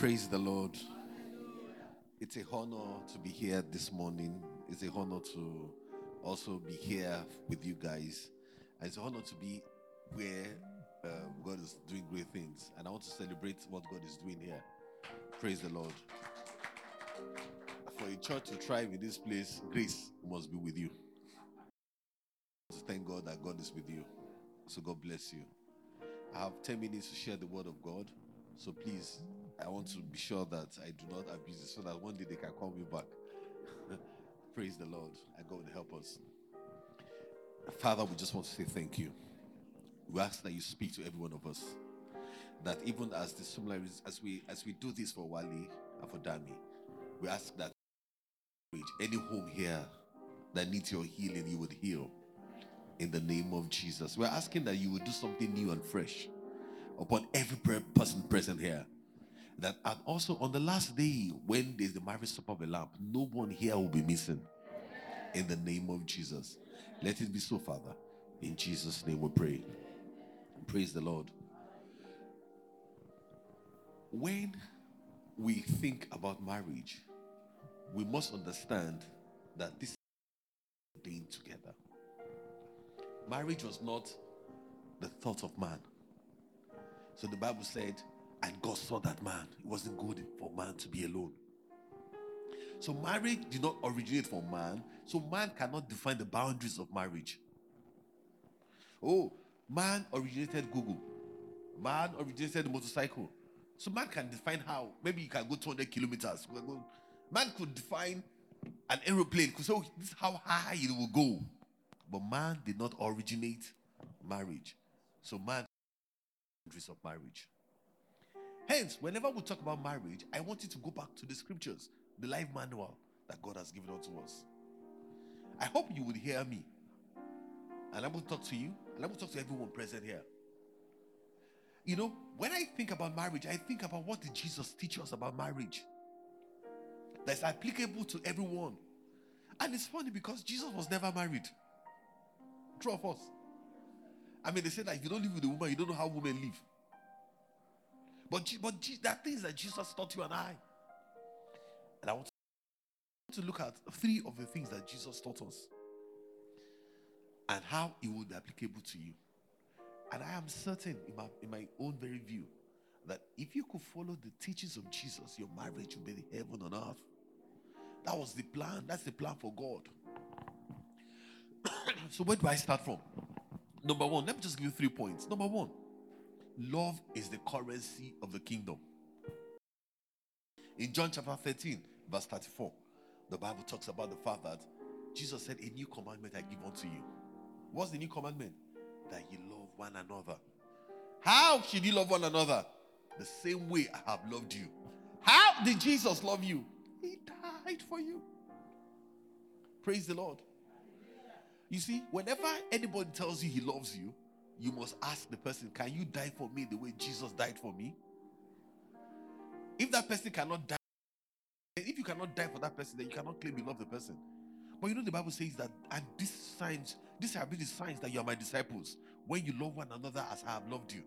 Praise the Lord. It's a honor to be here this morning. It's a honor to also be here with you guys. And it's a honor to be where um, God is doing great things. And I want to celebrate what God is doing here. Praise the Lord. For a church to thrive in this place, grace must be with you. So thank God that God is with you. So God bless you. I have 10 minutes to share the word of God. So please, I want to be sure that I do not abuse it so that one day they can call me back. Praise the Lord. And God will help us. Father, we just want to say thank you. We ask that you speak to every one of us. That even as the similarities, as we as we do this for Wali and for Dami, we ask that any home here that needs your healing, you would heal in the name of Jesus. We're asking that you would do something new and fresh upon every person present here. That and also on the last day, when there's the marriage supper of the lamb, no one here will be missing. In the name of Jesus. Let it be so, Father. In Jesus' name we pray. Praise the Lord. When we think about marriage, we must understand that this is being together. Marriage was not the thought of man. So the Bible said, and God saw that man. It wasn't good for man to be alone. So marriage did not originate from man. So man cannot define the boundaries of marriage. Oh, man originated Google. Man originated the motorcycle. So man can define how. Maybe you can go 200 kilometers. Man could define an aeroplane. So this is how high it will go. But man did not originate marriage. So man boundaries of marriage. Hence, whenever we talk about marriage, I want you to go back to the scriptures, the life manual that God has given unto us. I hope you would hear me. And I will talk to you, and I will talk to everyone present here. You know, when I think about marriage, I think about what did Jesus teach us about marriage that's applicable to everyone. And it's funny because Jesus was never married. True of us. I mean, they say that if you don't live with a woman, you don't know how women live. But, but there are things that Jesus taught you and I. And I want to look at three of the things that Jesus taught us and how it would be applicable to you. And I am certain in my, in my own very view that if you could follow the teachings of Jesus, your marriage will be heaven on earth. That was the plan. That's the plan for God. so, where do I start from? Number one, let me just give you three points. Number one, love is the currency of the kingdom. In John chapter 13, verse 34, the Bible talks about the fact that Jesus said, A new commandment I give unto you. What's the new commandment? That you love one another. How should you love one another? The same way I have loved you. How did Jesus love you? He died for you. Praise the Lord. You see, whenever anybody tells you he loves you, you must ask the person, Can you die for me the way Jesus died for me? If that person cannot die, if you cannot die for that person, then you cannot claim you love the person. But you know, the Bible says that, and these signs, these have been the signs that you are my disciples when you love one another as I have loved you.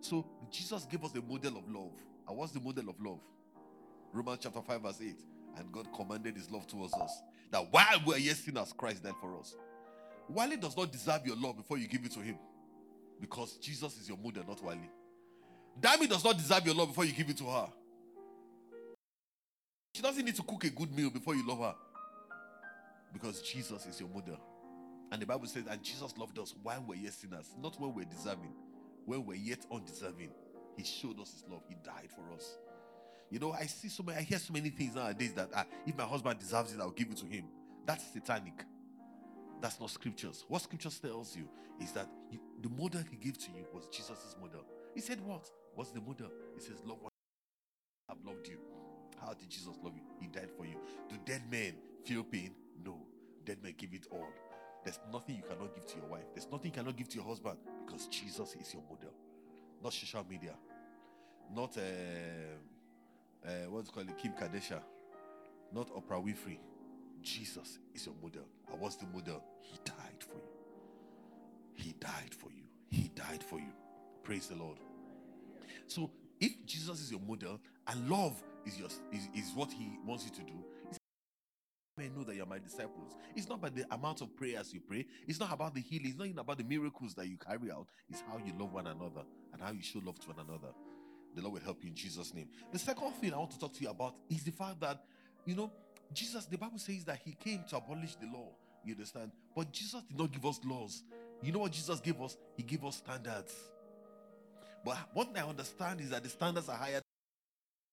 So Jesus gave us a model of love. And what's the model of love? Romans chapter 5, verse 8. And God commanded his love towards us. That while we are yet sinners, Christ died for us. Wally does not deserve your love before you give it to him. Because Jesus is your mother, not Wally. Dami does not deserve your love before you give it to her. She doesn't need to cook a good meal before you love her. Because Jesus is your mother. And the Bible says, and Jesus loved us while we're yet sinners, not when we're deserving. When we're yet undeserving, He showed us His love. He died for us. You know, I see so many, I hear so many things nowadays that uh, if my husband deserves it, I'll give it to him. That's satanic. That's not scriptures. What scriptures tells you is that you, the model he gave to you was Jesus' model. He said, What? What's the model? He says, Love what I've loved you. How did Jesus love you? He died for you. Do dead men feel pain? No. Dead men give it all. There's nothing you cannot give to your wife. There's nothing you cannot give to your husband because Jesus is your model. Not social media. Not uh, uh, what's called Kim Kardashian. Not Oprah Winfrey. Jesus is your model. And what's the model? He died for you. He died for you. He died for you. Praise the Lord. So, if Jesus is your model and love is your is, is what he wants you to do. May know that you're my disciples. It's not about the amount of prayers you pray, it's not about the healing, it's not even about the miracles that you carry out, it's how you love one another and how you show love to one another. The Lord will help you in Jesus' name. The second thing I want to talk to you about is the fact that you know Jesus, the Bible says that he came to abolish the law. You understand? But Jesus did not give us laws. You know what Jesus gave us? He gave us standards. But what I understand is that the standards are higher.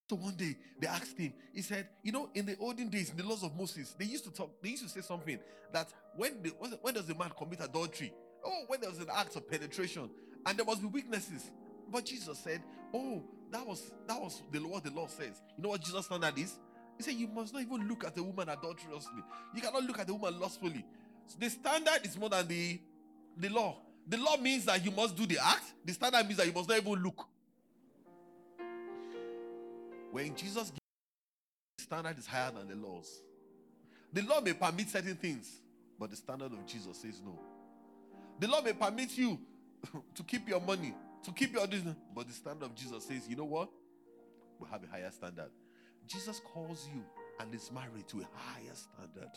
So one day they asked him, he said, You know, in the olden days, in the laws of Moses, they used to talk, they used to say something that when the, when does a man commit adultery? Oh, when there was an act of penetration, and there must be weaknesses. But Jesus said, Oh, that was that was the what the law says. You know what Jesus' standard is? He said, You must not even look at the woman adulterously. You cannot look at the woman lustfully. The standard is more than the, the law. The law means that you must do the act, the standard means that you must not even look. When Jesus gives the standard is higher than the laws. The law may permit certain things, but the standard of Jesus says no. The law may permit you to keep your money, to keep your business, but the standard of Jesus says, you know what? We have a higher standard. Jesus calls you and is married to a higher standard.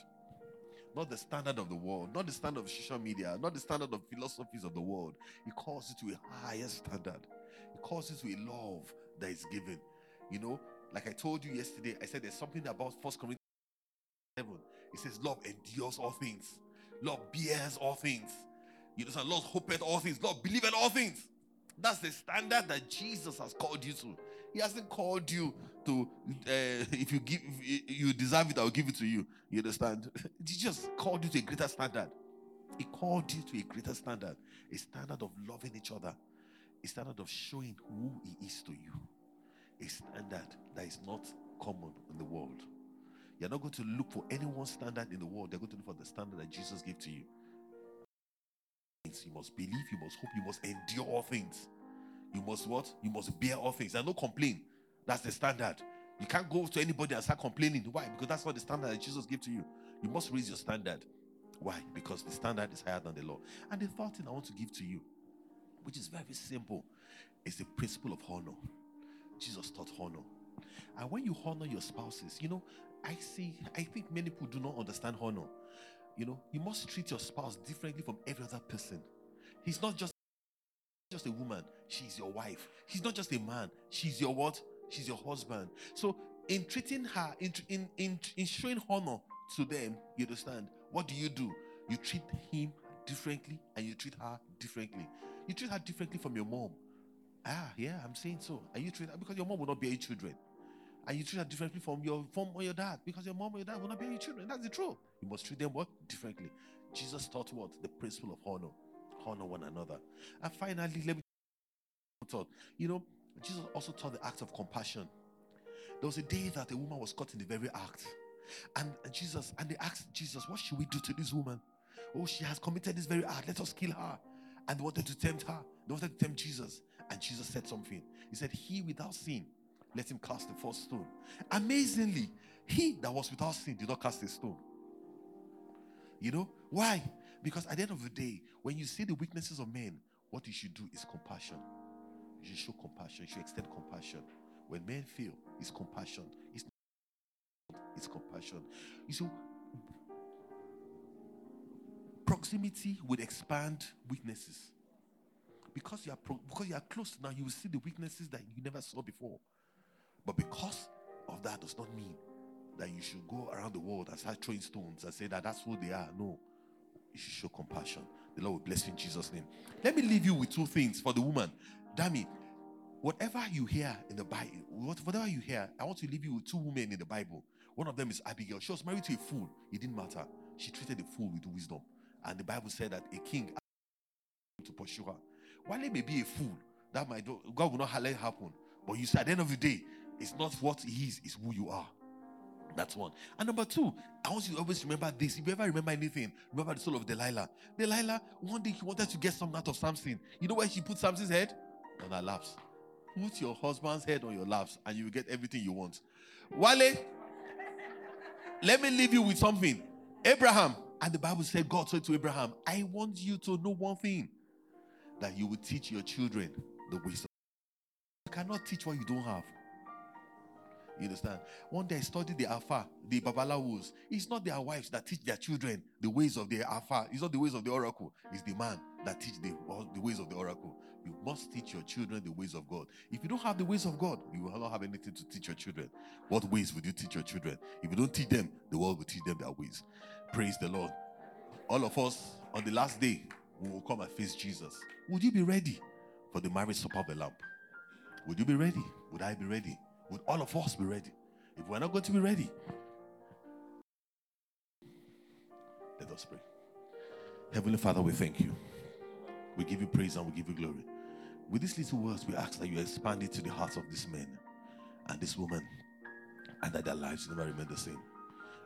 Not the standard of the world, not the standard of social media, not the standard of philosophies of the world. He calls you to a higher standard. He calls you to a love that is given. You know, like I told you yesterday, I said there's something about First Corinthians 7. It says, Love endures all things, love bears all things. You know, love hopeth all things, love believeth all things. That's the standard that Jesus has called you to. He hasn't called you to uh, if you give you deserve it, I'll give it to you. You understand? Jesus called you to a greater standard. He called you to a greater standard, a standard of loving each other, a standard of showing who he is to you, a standard that is not common in the world. You're not going to look for anyone's standard in the world. They're going to look for the standard that Jesus gave to you. You must believe, you must hope, you must endure all things. You must what? You must bear all things. And no complain. That's the standard. You can't go to anybody and start complaining. Why? Because that's not the standard that Jesus gave to you. You must raise your standard. Why? Because the standard is higher than the law. And the third thing I want to give to you, which is very simple, is the principle of honor. Jesus taught honor. And when you honor your spouses, you know, I see, I think many people do not understand honor. You know, you must treat your spouse differently from every other person. He's not just just a woman, she's your wife. He's not just a man, she's your what? She's your husband. So, in treating her, in, in, in, in showing honor to them, you understand? What do you do? You treat him differently and you treat her differently. You treat her differently from your mom. Ah, yeah, I'm saying so. And you treat her because your mom will not bear your children. And you treat her differently from your from or your dad because your mom or your dad will not bear your children. That's the truth. You must treat them what? Differently. Jesus taught what? The principle of honor honor one another. And finally, let me taught. You know, Jesus also taught the act of compassion. There was a day that a woman was caught in the very act. And Jesus, and they asked Jesus, What should we do to this woman? Oh, she has committed this very act. Let us kill her. And they wanted to tempt her. They wanted to tempt Jesus. And Jesus said something. He said, He without sin, let him cast the first stone. Amazingly, he that was without sin did not cast a stone. You know why? Because at the end of the day, when you see the weaknesses of men, what you should do is compassion. You should show compassion. You should extend compassion. When men fail, it's compassion. It's it's compassion. You see, proximity would expand weaknesses. Because you are pro- because you are close now, you will see the weaknesses that you never saw before. But because of that does not mean that you should go around the world and start throwing stones and say that that's who they are. No you should show compassion. The Lord will bless you in Jesus' name. Let me leave you with two things for the woman. Dami, whatever you hear in the Bible, whatever you hear, I want to leave you with two women in the Bible. One of them is Abigail. She was married to a fool. It didn't matter. She treated the fool with wisdom. And the Bible said that a king to pursue her. While he may be a fool, that might God will not let it happen. But you see, at the end of the day, it's not what he is, it's who you are. That's one. And number two, I want you to always remember this. If you ever remember anything, remember the soul of Delilah. Delilah, one day he wanted to get something out of Samson. You know where she put Samson's head? On her laps. Put your husband's head on your laps and you will get everything you want. Wale, let me leave you with something. Abraham, and the Bible said, God said to Abraham, I want you to know one thing that you will teach your children the wisdom. You cannot teach what you don't have. You understand? One day I studied the Ifa, the Babalawos. It's not their wives that teach their children the ways of the Ifa. It's not the ways of the oracle. It's the man that teach the, the ways of the oracle. You must teach your children the ways of God. If you don't have the ways of God, you will not have anything to teach your children. What ways would you teach your children? If you don't teach them, the world will teach them their ways. Praise the Lord. All of us on the last day, we will come and face Jesus. Would you be ready for the marriage supper of the Lamb? Would you be ready? Would I be ready? Would all of us be ready? If we're not going to be ready, let us pray. Heavenly Father, we thank you. We give you praise and we give you glory. With these little words, we ask that you expand it to the hearts of this man and this woman, and that their lives never remain the same.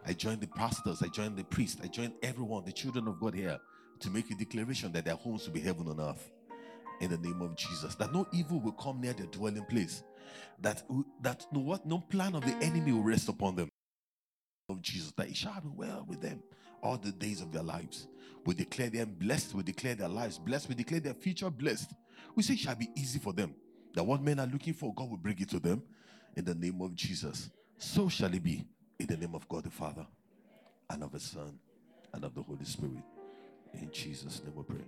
I join the pastors, I join the priests, I join everyone, the children of God here, to make a declaration that their homes will be heaven on earth. In the name of Jesus, that no evil will come near their dwelling place, that uh, that no what no plan of the enemy will rest upon them. Of Jesus, that it shall be well with them all the days of their lives. We declare them blessed, we declare their lives blessed, we declare their future blessed. We say it shall be easy for them. That what men are looking for, God will bring it to them in the name of Jesus. So shall it be in the name of God the Father and of the Son and of the Holy Spirit. In Jesus' name we pray.